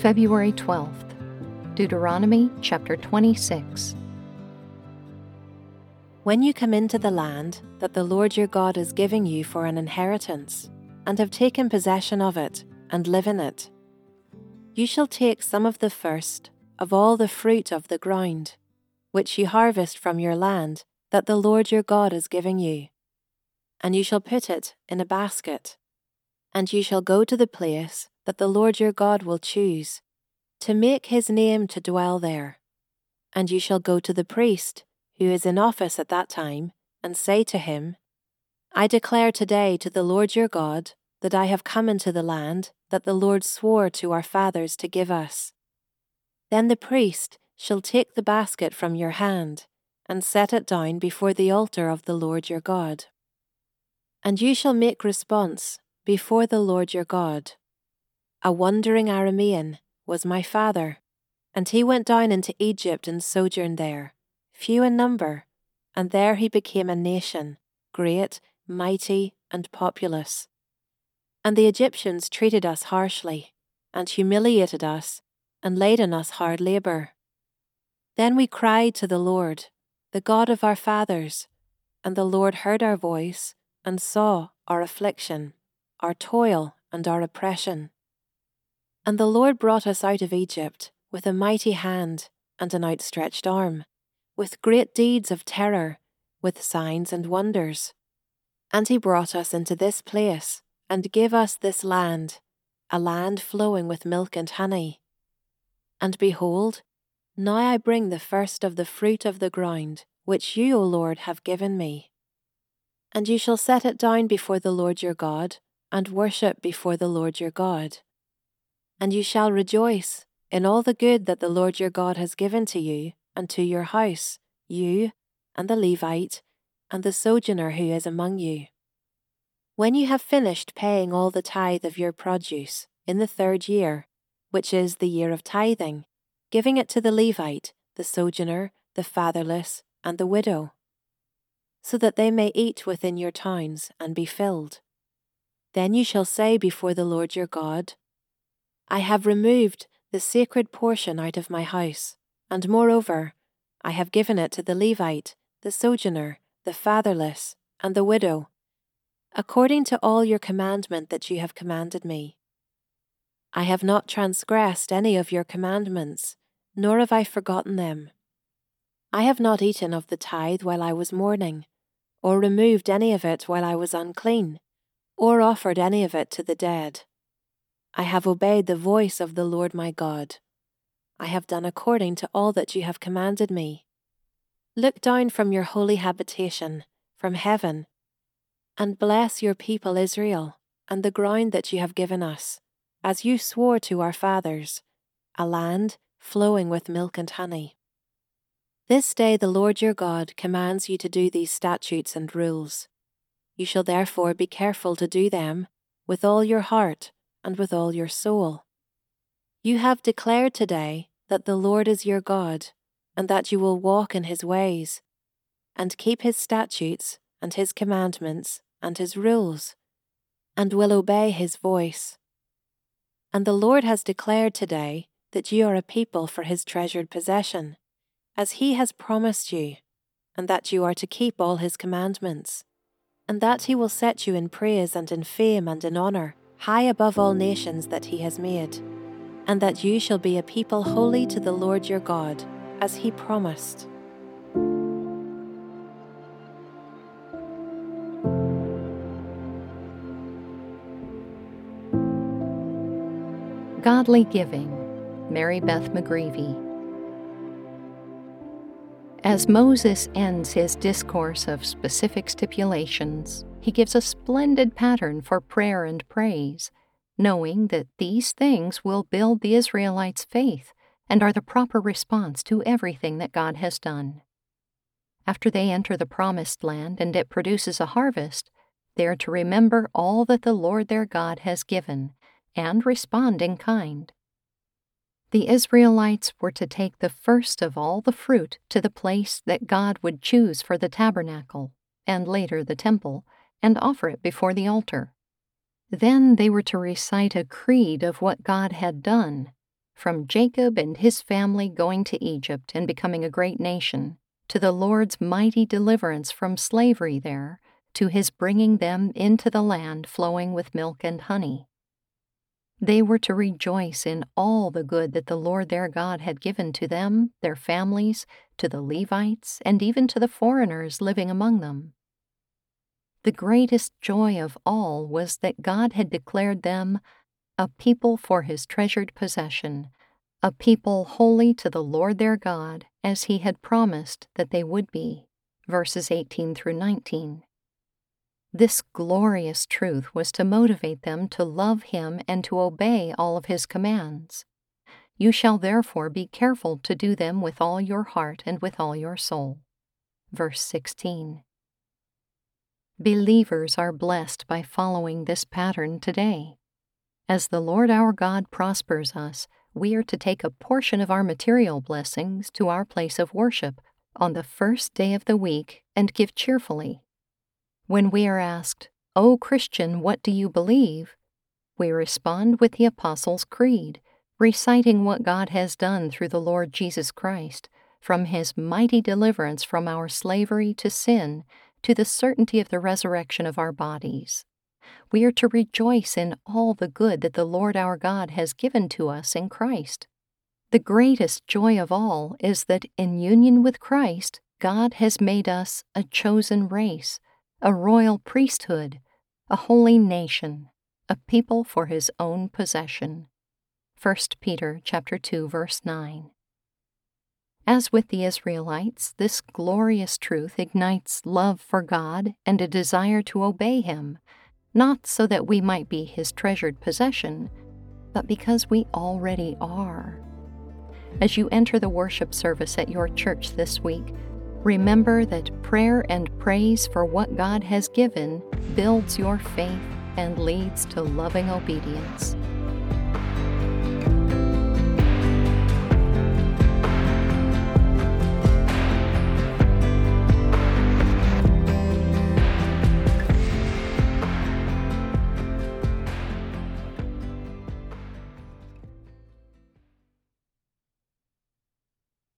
February 12th, Deuteronomy chapter 26. When you come into the land that the Lord your God is giving you for an inheritance, and have taken possession of it, and live in it, you shall take some of the first of all the fruit of the ground, which you harvest from your land that the Lord your God is giving you, and you shall put it in a basket, and you shall go to the place that the Lord your God will choose, to make his name to dwell there. And you shall go to the priest, who is in office at that time, and say to him, I declare today to the Lord your God that I have come into the land that the Lord swore to our fathers to give us. Then the priest shall take the basket from your hand, and set it down before the altar of the Lord your God. And you shall make response before the Lord your God a wandering Aramean, was my father, and he went down into Egypt and sojourned there, few in number, and there he became a nation, great, mighty, and populous. And the Egyptians treated us harshly, and humiliated us, and laid on us hard labour. Then we cried to the Lord, the God of our fathers, and the Lord heard our voice, and saw our affliction, our toil, and our oppression. And the Lord brought us out of Egypt with a mighty hand and an outstretched arm, with great deeds of terror, with signs and wonders. And he brought us into this place, and gave us this land, a land flowing with milk and honey. And behold, now I bring the first of the fruit of the ground, which you, O Lord, have given me. And you shall set it down before the Lord your God, and worship before the Lord your God and you shall rejoice in all the good that the Lord your God has given to you and to your house, you, and the Levite, and the sojourner who is among you. When you have finished paying all the tithe of your produce in the third year, which is the year of tithing, giving it to the Levite, the sojourner, the fatherless, and the widow, so that they may eat within your towns and be filled. Then you shall say before the Lord your God, I have removed the sacred portion out of my house, and moreover, I have given it to the Levite, the sojourner, the fatherless, and the widow, according to all your commandment that you have commanded me. I have not transgressed any of your commandments, nor have I forgotten them. I have not eaten of the tithe while I was mourning, or removed any of it while I was unclean, or offered any of it to the dead. I have obeyed the voice of the Lord my God. I have done according to all that you have commanded me. Look down from your holy habitation, from heaven, and bless your people Israel and the ground that you have given us, as you swore to our fathers, a land flowing with milk and honey. This day the Lord your God commands you to do these statutes and rules. You shall therefore be careful to do them with all your heart and with all your soul. You have declared today that the Lord is your God, and that you will walk in his ways, and keep his statutes, and his commandments, and his rules, and will obey his voice. And the Lord has declared today that you are a people for his treasured possession, as he has promised you, and that you are to keep all his commandments, and that he will set you in praise and in fame and in honour high above all nations that he has made, and that you shall be a people holy to the Lord your God, as he promised. Godly Giving, Mary Beth McGreevy. As Moses ends his discourse of specific stipulations, he gives a splendid pattern for prayer and praise, knowing that these things will build the Israelites' faith and are the proper response to everything that God has done. After they enter the promised land and it produces a harvest, they are to remember all that the Lord their God has given and respond in kind. The Israelites were to take the first of all the fruit to the place that God would choose for the tabernacle, and later the temple, and offer it before the altar. Then they were to recite a creed of what God had done, from Jacob and his family going to Egypt and becoming a great nation, to the Lord's mighty deliverance from slavery there, to his bringing them into the land flowing with milk and honey. They were to rejoice in all the good that the Lord their God had given to them, their families, to the Levites, and even to the foreigners living among them. The greatest joy of all was that God had declared them a people for his treasured possession, a people holy to the Lord their God, as he had promised that they would be. Verses 18 through 19. This glorious truth was to motivate them to love him and to obey all of his commands. You shall therefore be careful to do them with all your heart and with all your soul. Verse 16. Believers are blessed by following this pattern today. As the Lord our God prospers us, we are to take a portion of our material blessings to our place of worship on the first day of the week and give cheerfully when we are asked, O Christian, what do you believe? we respond with the Apostles' Creed, reciting what God has done through the Lord Jesus Christ, from his mighty deliverance from our slavery to sin to the certainty of the resurrection of our bodies. We are to rejoice in all the good that the Lord our God has given to us in Christ. The greatest joy of all is that in union with Christ, God has made us a chosen race a royal priesthood, a holy nation, a people for his own possession. 1 Peter chapter 2 verse 9. As with the Israelites, this glorious truth ignites love for God and a desire to obey him, not so that we might be his treasured possession, but because we already are. As you enter the worship service at your church this week, Remember that prayer and praise for what God has given builds your faith and leads to loving obedience.